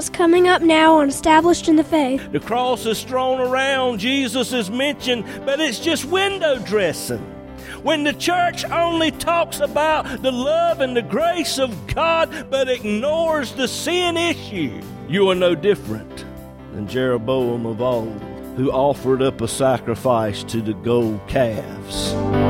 what's coming up now on Established in the Faith. The cross is thrown around, Jesus is mentioned, but it's just window dressing. When the church only talks about the love and the grace of God but ignores the sin issue, you are no different than Jeroboam of old, who offered up a sacrifice to the gold calves.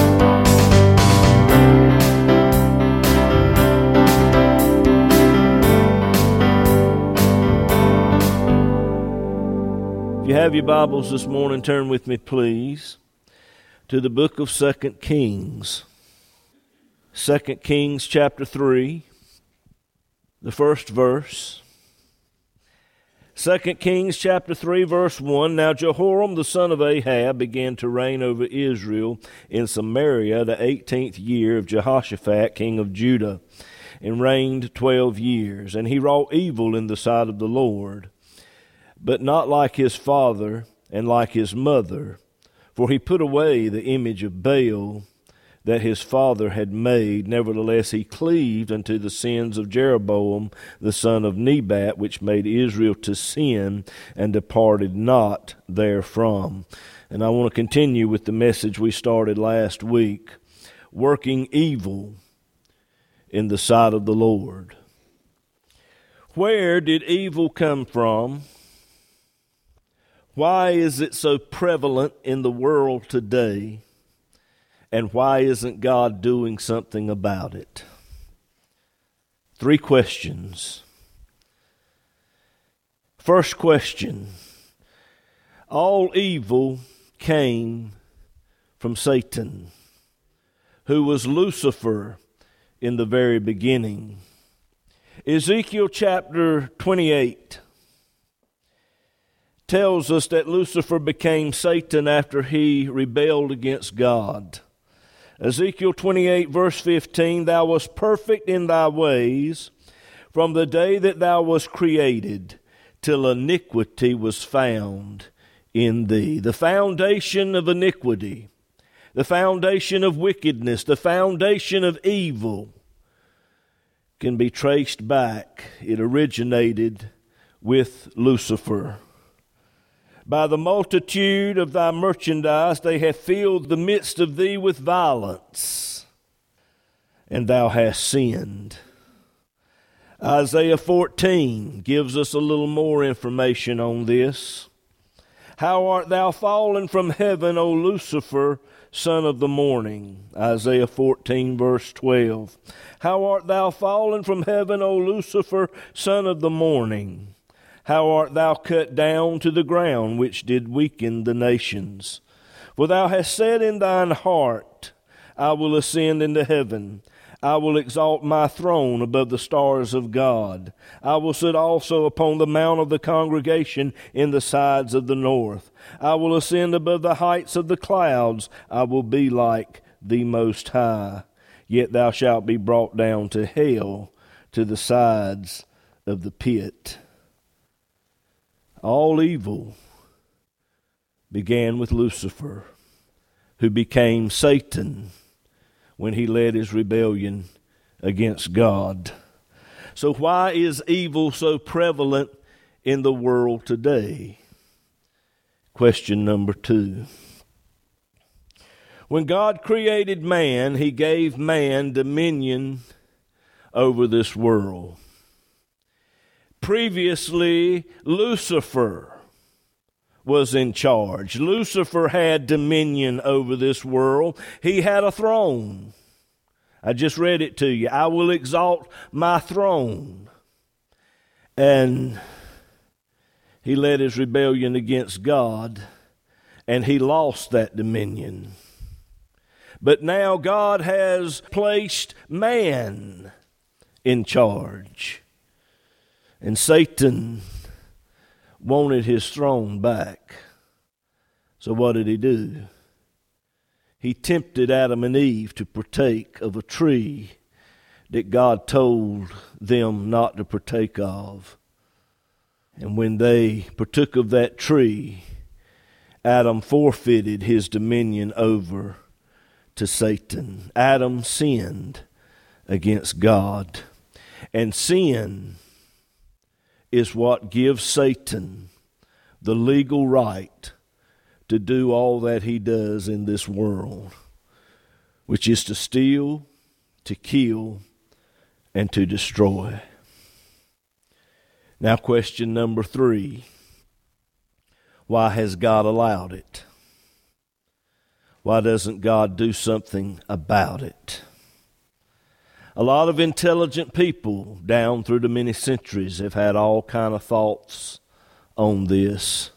You have your Bibles this morning, turn with me, please, to the book of Second Kings. Second Kings chapter 3, the first verse. Second Kings chapter 3 verse 1 Now Jehoram the son of Ahab began to reign over Israel in Samaria the 18th year of Jehoshaphat king of Judah and reigned 12 years and he wrought evil in the sight of the Lord but not like his father and like his mother, for he put away the image of Baal that his father had made. Nevertheless, he cleaved unto the sins of Jeroboam the son of Nebat, which made Israel to sin, and departed not therefrom. And I want to continue with the message we started last week working evil in the sight of the Lord. Where did evil come from? Why is it so prevalent in the world today? And why isn't God doing something about it? Three questions. First question All evil came from Satan, who was Lucifer in the very beginning. Ezekiel chapter 28 tells us that Lucifer became Satan after he rebelled against God. Ezekiel 28, verse 15 Thou wast perfect in thy ways from the day that thou wast created till iniquity was found in thee. The foundation of iniquity, the foundation of wickedness, the foundation of evil can be traced back. It originated with Lucifer. By the multitude of thy merchandise they have filled the midst of thee with violence, and thou hast sinned. Isaiah 14 gives us a little more information on this. How art thou fallen from heaven, O Lucifer, son of the morning? Isaiah 14, verse 12. How art thou fallen from heaven, O Lucifer, son of the morning? How art thou cut down to the ground, which did weaken the nations? For thou hast said in thine heart, I will ascend into heaven. I will exalt my throne above the stars of God. I will sit also upon the mount of the congregation in the sides of the north. I will ascend above the heights of the clouds. I will be like the Most High. Yet thou shalt be brought down to hell, to the sides of the pit. All evil began with Lucifer, who became Satan when he led his rebellion against God. So, why is evil so prevalent in the world today? Question number two. When God created man, he gave man dominion over this world. Previously, Lucifer was in charge. Lucifer had dominion over this world, he had a throne. I just read it to you. I will exalt my throne. And he led his rebellion against God, and he lost that dominion. But now God has placed man in charge. And Satan wanted his throne back. So what did he do? He tempted Adam and Eve to partake of a tree that God told them not to partake of. And when they partook of that tree, Adam forfeited his dominion over to Satan. Adam sinned against God. And sin is what gives Satan the legal right to do all that he does in this world, which is to steal, to kill, and to destroy. Now, question number three why has God allowed it? Why doesn't God do something about it? A lot of intelligent people down through the many centuries have had all kind of thoughts on this.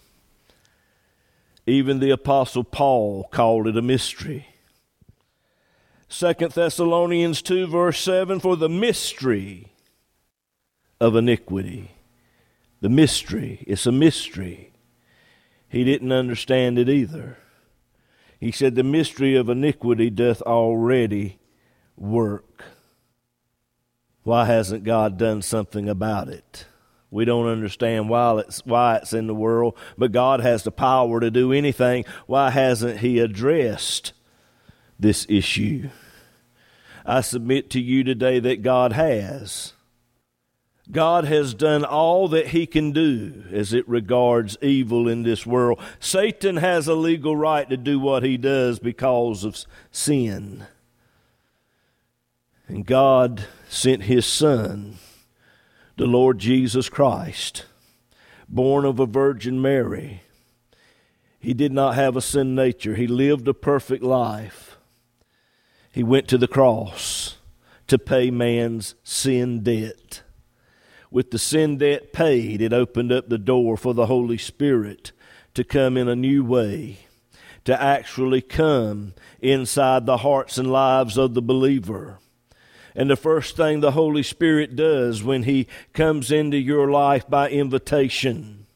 Even the apostle Paul called it a mystery. Second Thessalonians 2 verse 7 for the mystery of iniquity. The mystery, it's a mystery. He didn't understand it either. He said, The mystery of iniquity doth already work. Why hasn't God done something about it? We don't understand why it's, why it's in the world, but God has the power to do anything. Why hasn't He addressed this issue? I submit to you today that God has. God has done all that He can do as it regards evil in this world. Satan has a legal right to do what he does because of sin. And God sent his Son, the Lord Jesus Christ, born of a Virgin Mary. He did not have a sin nature, he lived a perfect life. He went to the cross to pay man's sin debt. With the sin debt paid, it opened up the door for the Holy Spirit to come in a new way, to actually come inside the hearts and lives of the believer and the first thing the Holy Spirit does when He comes into your life by invitation,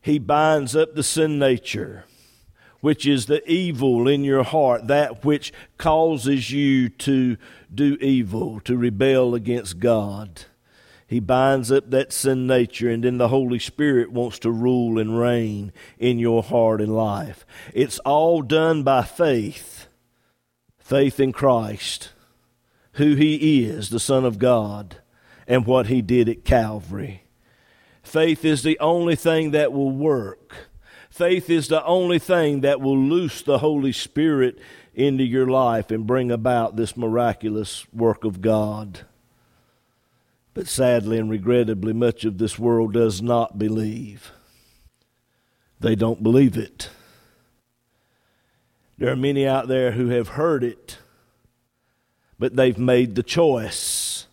He binds up the sin nature, which is the evil in your heart, that which causes you to do evil, to rebel against God. He binds up that sin nature, and then the Holy Spirit wants to rule and reign in your heart and life. It's all done by faith faith in Christ who he is, the Son of God, and what he did at Calvary. Faith is the only thing that will work. Faith is the only thing that will loose the Holy Spirit into your life and bring about this miraculous work of God. But sadly and regrettably, much of this world does not believe. They don't believe it. There are many out there who have heard it but they've made the choice.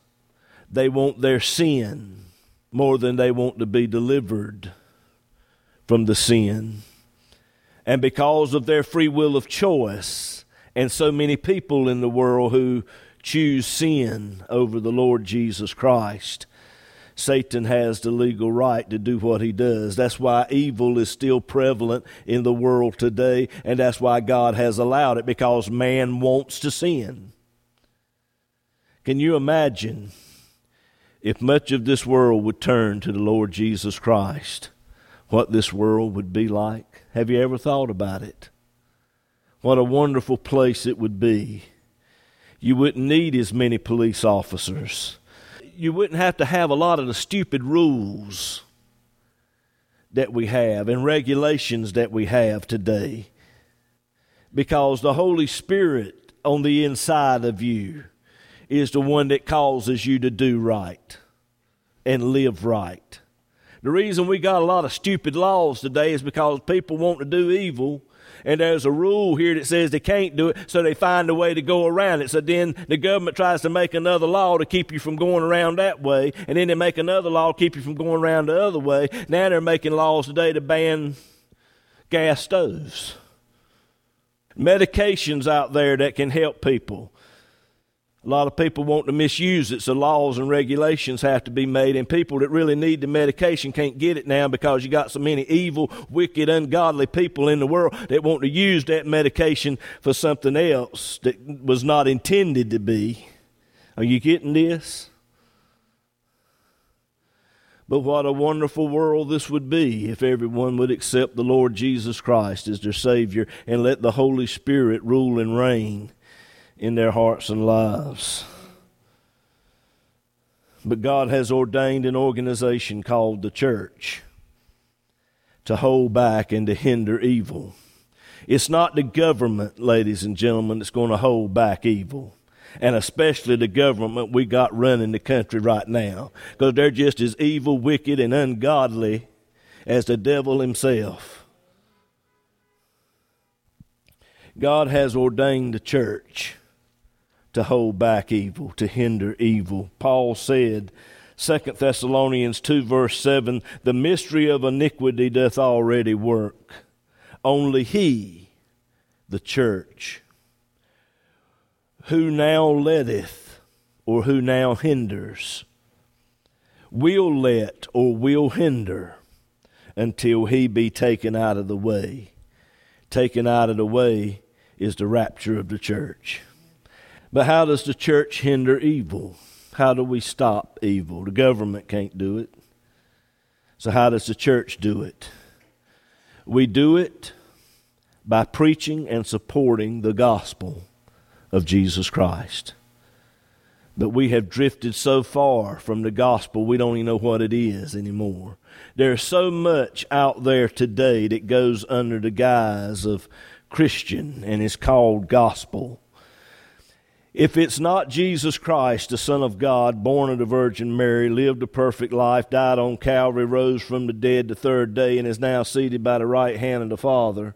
They want their sin more than they want to be delivered from the sin. And because of their free will of choice, and so many people in the world who choose sin over the Lord Jesus Christ, Satan has the legal right to do what he does. That's why evil is still prevalent in the world today, and that's why God has allowed it, because man wants to sin. Can you imagine if much of this world would turn to the Lord Jesus Christ, what this world would be like? Have you ever thought about it? What a wonderful place it would be. You wouldn't need as many police officers. You wouldn't have to have a lot of the stupid rules that we have and regulations that we have today because the Holy Spirit on the inside of you is the one that causes you to do right and live right. The reason we got a lot of stupid laws today is because people want to do evil and there's a rule here that says they can't do it, so they find a way to go around it. So then the government tries to make another law to keep you from going around that way, and then they make another law to keep you from going around the other way. Now they're making laws today to ban gas stoves. Medications out there that can help people A lot of people want to misuse it, so laws and regulations have to be made, and people that really need the medication can't get it now because you got so many evil, wicked, ungodly people in the world that want to use that medication for something else that was not intended to be. Are you getting this? But what a wonderful world this would be if everyone would accept the Lord Jesus Christ as their Savior and let the Holy Spirit rule and reign in their hearts and lives. But God has ordained an organization called the church to hold back and to hinder evil. It's not the government, ladies and gentlemen, that's going to hold back evil. And especially the government we got running the country right now. Because they're just as evil, wicked, and ungodly as the devil himself. God has ordained the church to hold back evil, to hinder evil. Paul said, 2 Thessalonians 2, verse 7 The mystery of iniquity doth already work. Only he, the church, who now letteth or who now hinders, will let or will hinder until he be taken out of the way. Taken out of the way is the rapture of the church. But how does the church hinder evil? How do we stop evil? The government can't do it. So, how does the church do it? We do it by preaching and supporting the gospel of Jesus Christ. But we have drifted so far from the gospel, we don't even know what it is anymore. There's so much out there today that goes under the guise of Christian and is called gospel. If it's not Jesus Christ, the Son of God, born of the Virgin Mary, lived a perfect life, died on Calvary, rose from the dead the third day, and is now seated by the right hand of the Father,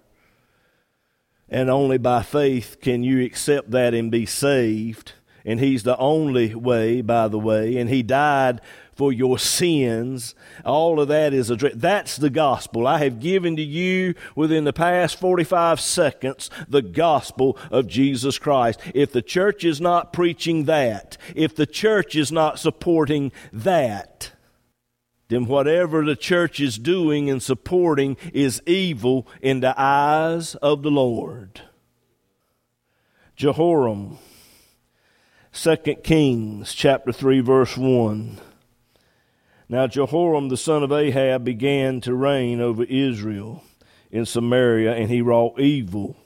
and only by faith can you accept that and be saved, and He's the only way, by the way, and He died for your sins. All of that is addressed. That's the gospel. I have given to you within the past 45 seconds the gospel of Jesus Christ. If the church is not preaching that, if the church is not supporting that, then whatever the church is doing and supporting is evil in the eyes of the Lord. Jehoram, 2 Kings chapter 3 verse 1. Now Jehoram the son of Ahab began to reign over Israel in Samaria, and he wrought evil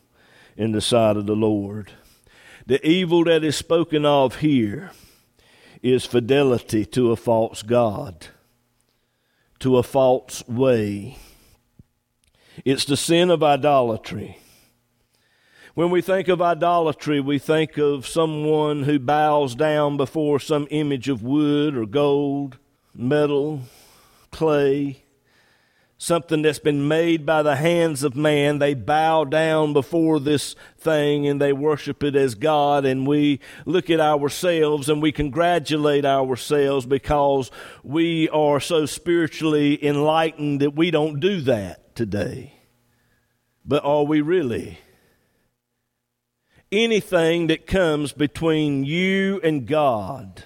in the sight of the Lord. The evil that is spoken of here is fidelity to a false God, to a false way. It's the sin of idolatry. When we think of idolatry, we think of someone who bows down before some image of wood or gold metal, clay, something that's been made by the hands of man. They bow down before this thing and they worship it as God. And we look at ourselves and we congratulate ourselves because we are so spiritually enlightened that we don't do that today. But are we really? Anything that comes between you and God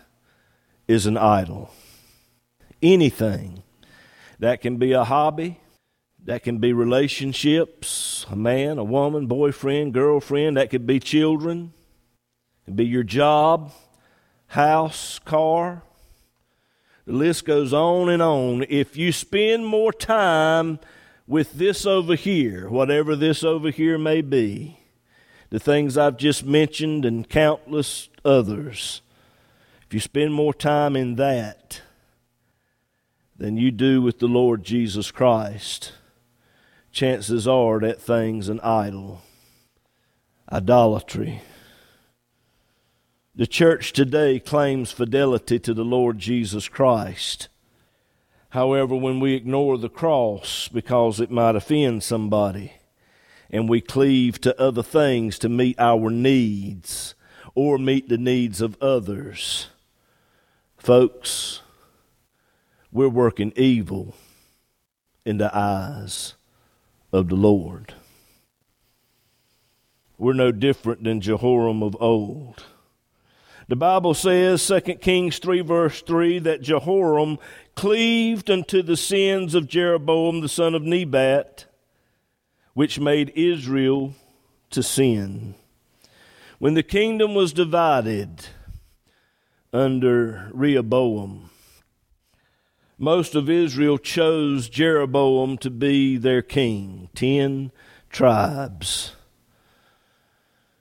is an idol anything. That can be a hobby, that can be relationships, a man, a woman, boyfriend, girlfriend, that could be children, it could be your job, house, car. The list goes on and on. If you spend more time with this over here, whatever this over here may be, the things I've just mentioned and countless others, if you spend more time in that, than you do with the Lord Jesus Christ, chances are that thing's an idol. Idolatry. The church today claims fidelity to the Lord Jesus Christ. However, when we ignore the cross because it might offend somebody, and we cleave to other things to meet our needs or meet the needs of others, folks, we're working evil in the eyes of the Lord. We're no different than Jehoram of old. The Bible says, 2 Kings 3 verse 3, that Jehoram cleaved unto the sins of Jeroboam the son of Nebat, which made Israel to sin. When the kingdom was divided under Rehoboam, most of Israel chose Jeroboam to be their king, ten tribes.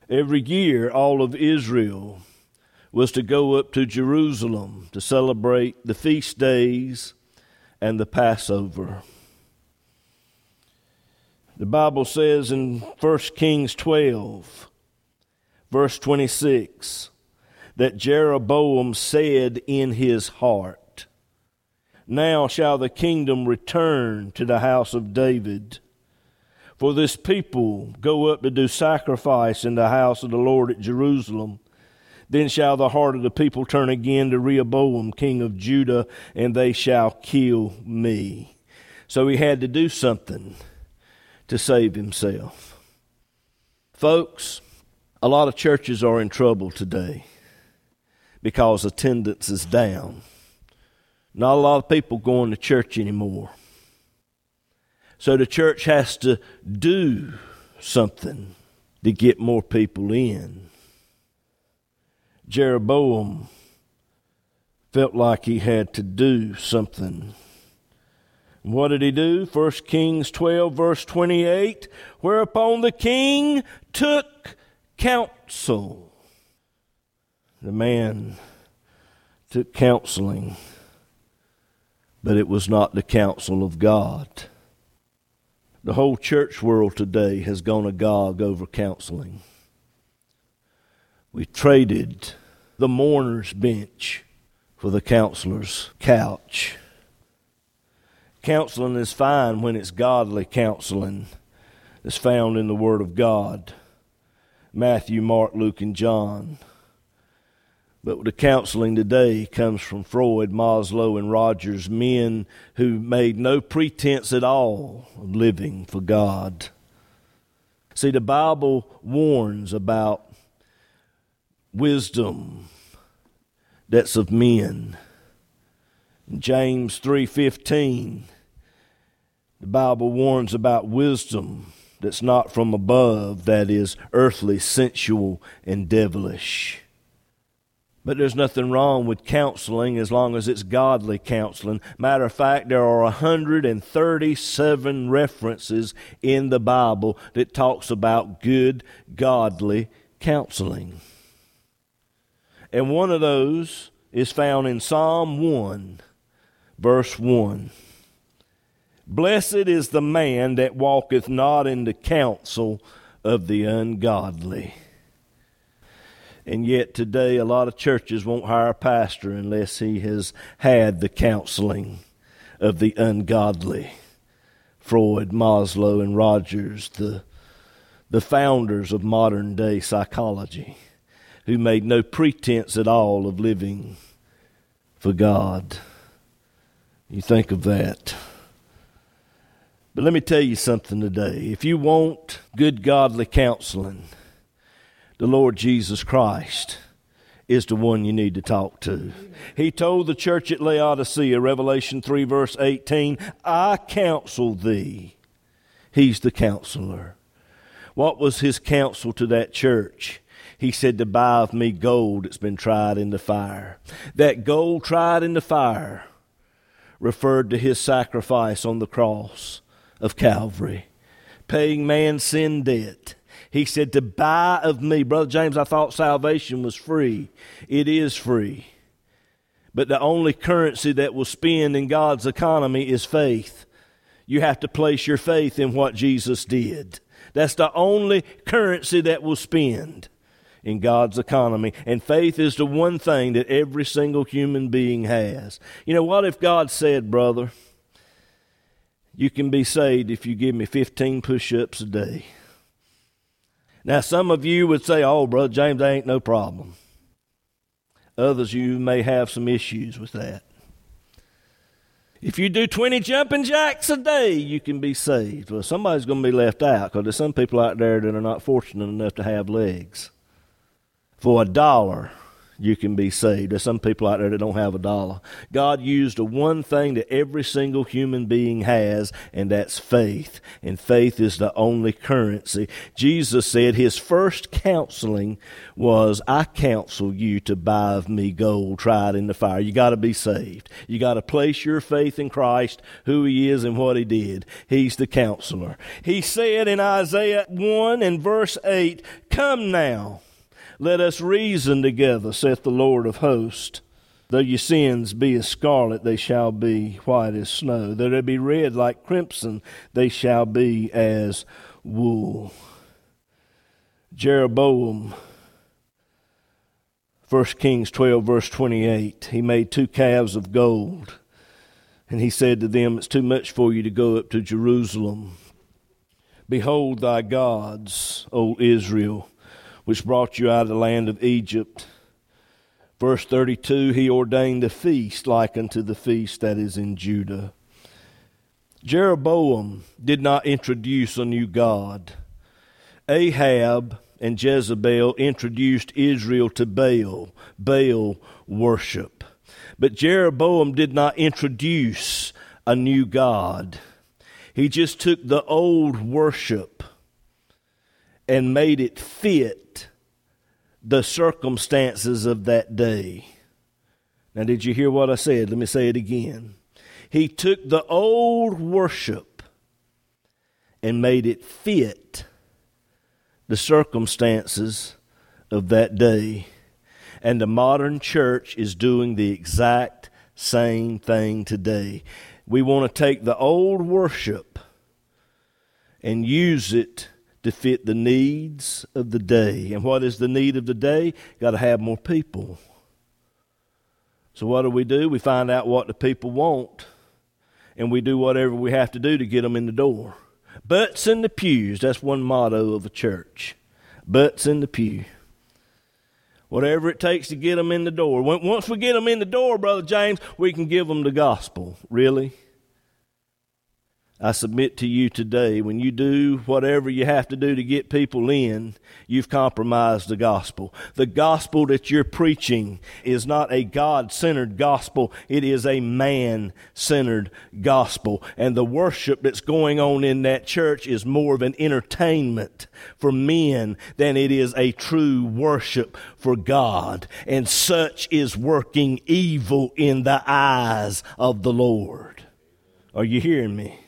Every year, all of Israel was to go up to Jerusalem to celebrate the feast days and the Passover. The Bible says in 1 Kings 12, verse 26, that Jeroboam said in his heart, Now shall the kingdom return to the house of David. For this people go up to do sacrifice in the house of the Lord at Jerusalem. Then shall the heart of the people turn again to Rehoboam, king of Judah, and they shall kill me. So he had to do something to save himself. Folks, a lot of churches are in trouble today because attendance is down. Not a lot of people going to church anymore. So the church has to do something to get more people in. Jeroboam felt like he had to do something. What did he do? 1 Kings 12, verse 28 Whereupon the king took counsel. The man took counseling, but it was not the counsel of God. The whole church world today has gone agog over counseling. We traded the mourner's bench for the counselor's couch. Counseling is fine when it's godly counseling that's found in the Word of God Matthew, Mark, Luke, and John. But the counseling today comes from Freud, Maslow, and Rogers, men who made no pretense at all of living for God. See, the Bible warns about wisdom that's of men. In James 3:15 the Bible warns about wisdom that's not from above, that is earthly, sensual, and devilish. But there's nothing wrong with counseling as long as it's godly counseling. Matter of fact, there are 137 references in the Bible that talks about good, godly counseling. And one of those is found in Psalm 1, verse 1. Blessed is the man that walketh not in the counsel of the ungodly. And yet today, a lot of churches won't hire a pastor unless he has had the counseling of the ungodly. Freud, Maslow, and Rogers, the, the founders of modern day psychology, who made no pretense at all of living for God. You think of that. But let me tell you something today. If you want good godly counseling, the Lord Jesus Christ is the one you need to talk to. He told the church at Laodicea, Revelation 3, verse 18, I counsel thee. He's the counselor. What was his counsel to that church? He said to buy of me gold that's been tried in the fire. That gold tried in the fire referred to his sacrifice on the cross of Calvary, paying man's sin debt he said, To buy of me. Brother James, I thought salvation was free. It is free. But the only currency that will spend in God's economy is faith. You have to place your faith in what Jesus did. That's the only currency that will spend in God's economy. And faith is the one thing that every single human being has. You know, what if God said, brother, you can be saved if you give me 15 push ups a day? Now, some of you would say, oh, Brother James, that ain't no problem. Others you may have some issues with that. If you do 20 jumping jacks a day, you can be saved. Well, somebody's going to be left out because there's some people out there that are not fortunate enough to have legs. For a dollar, you can be saved. There's some people out there that don't have a dollar. God used the one thing that every single human being has, and that's faith. And faith is the only currency. Jesus said his first counseling was, I counsel you to buy of me gold tried in the fire. You got to be saved. You got to place your faith in Christ, who he is and what he did. He's the counselor. He said in Isaiah 1 and verse 8, Come now let us reason together, saith the Lord of hosts. Though your sins be as scarlet, they shall be white as snow. Though they be red like crimson, they shall be as wool. Jeroboam, 1 Kings 12, verse 28, he made two calves of gold. And he said to them, It's too much for you to go up to Jerusalem. Behold thy gods, O Israel which brought you out of the land of Egypt. Verse 32 He ordained a feast like unto the feast that is in Judah. Jeroboam did not introduce a new God. Ahab and Jezebel introduced Israel to Baal, Baal worship. But Jeroboam did not introduce a new God. He just took the old worship and made it fit the circumstances of that day. Now, did you hear what I said? Let me say it again. He took the old worship and made it fit the circumstances of that day. And the modern church is doing the exact same thing today. We want to take the old worship and use it to fit the needs of the day. And what is the need of the day? Got to have more people. So what do we do? We find out what the people want, and we do whatever we have to do to get them in the door. Butts in the pews. That's one motto of a church. Butts in the pew. Whatever it takes to get them in the door. Once we get them in the door, Brother James, we can give them the gospel. Really? I submit to you today, when you do whatever you have to do to get people in, you've compromised the gospel. The gospel that you're preaching is not a God centered gospel, it is a man centered gospel. And the worship that's going on in that church is more of an entertainment for men than it is a true worship for God. And such is working evil in the eyes of the Lord. Are you hearing me?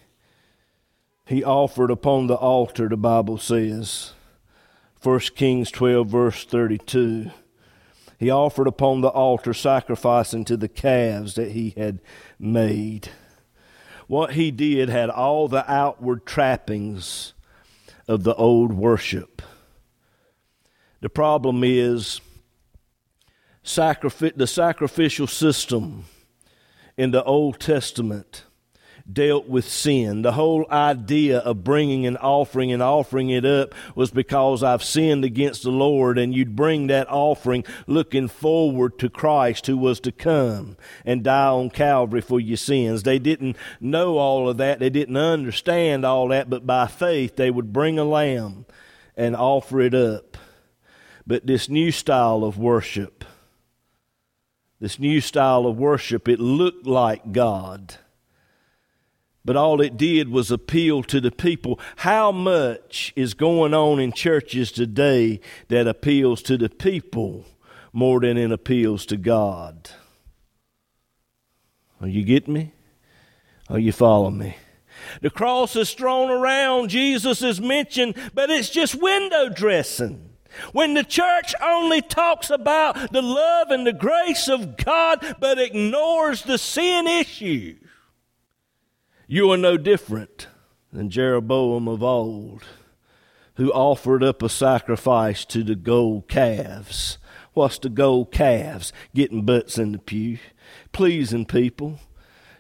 He offered upon the altar, the Bible says. 1 Kings 12, verse 32. He offered upon the altar, sacrificing to the calves that he had made. What he did had all the outward trappings of the old worship. The problem is sacrific- the sacrificial system in the Old Testament dealt with sin. The whole idea of bringing an offering and offering it up was because I've sinned against the Lord, and you'd bring that offering looking forward to Christ who was to come and die on Calvary for your sins. They didn't know all of that, they didn't understand all that, but by faith they would bring a lamb and offer it up. But this new style of worship, this new style of worship, it looked like God but all it did was appeal to the people. How much is going on in churches today that appeals to the people more than it appeals to God? Are you getting me? Are you following me? The cross is thrown around, Jesus is mentioned, but it's just window dressing. When the church only talks about the love and the grace of God but ignores the sin issue, you are no different than Jeroboam of old, who offered up a sacrifice to the gold calves. What's the gold calves? Getting butts in the pew, pleasing people,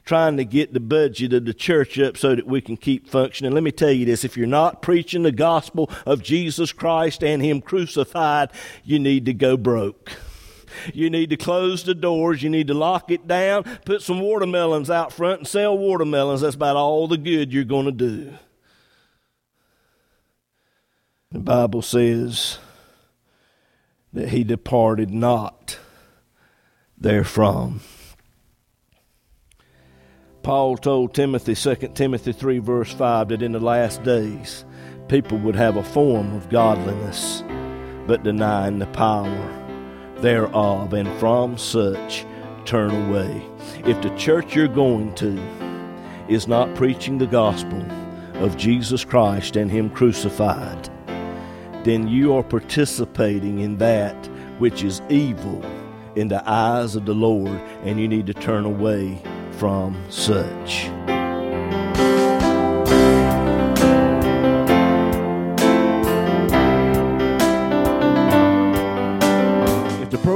trying to get the budget of the church up so that we can keep functioning. Let me tell you this if you're not preaching the gospel of Jesus Christ and Him crucified, you need to go broke. You need to close the doors. You need to lock it down. Put some watermelons out front and sell watermelons. That's about all the good you're going to do. The Bible says that he departed not therefrom. Paul told Timothy, 2 Timothy 3, verse 5, that in the last days people would have a form of godliness, but denying the power thereof, and from such turn away. If the church you're going to is not preaching the gospel of Jesus Christ and Him crucified, then you are participating in that which is evil in the eyes of the Lord, and you need to turn away from such.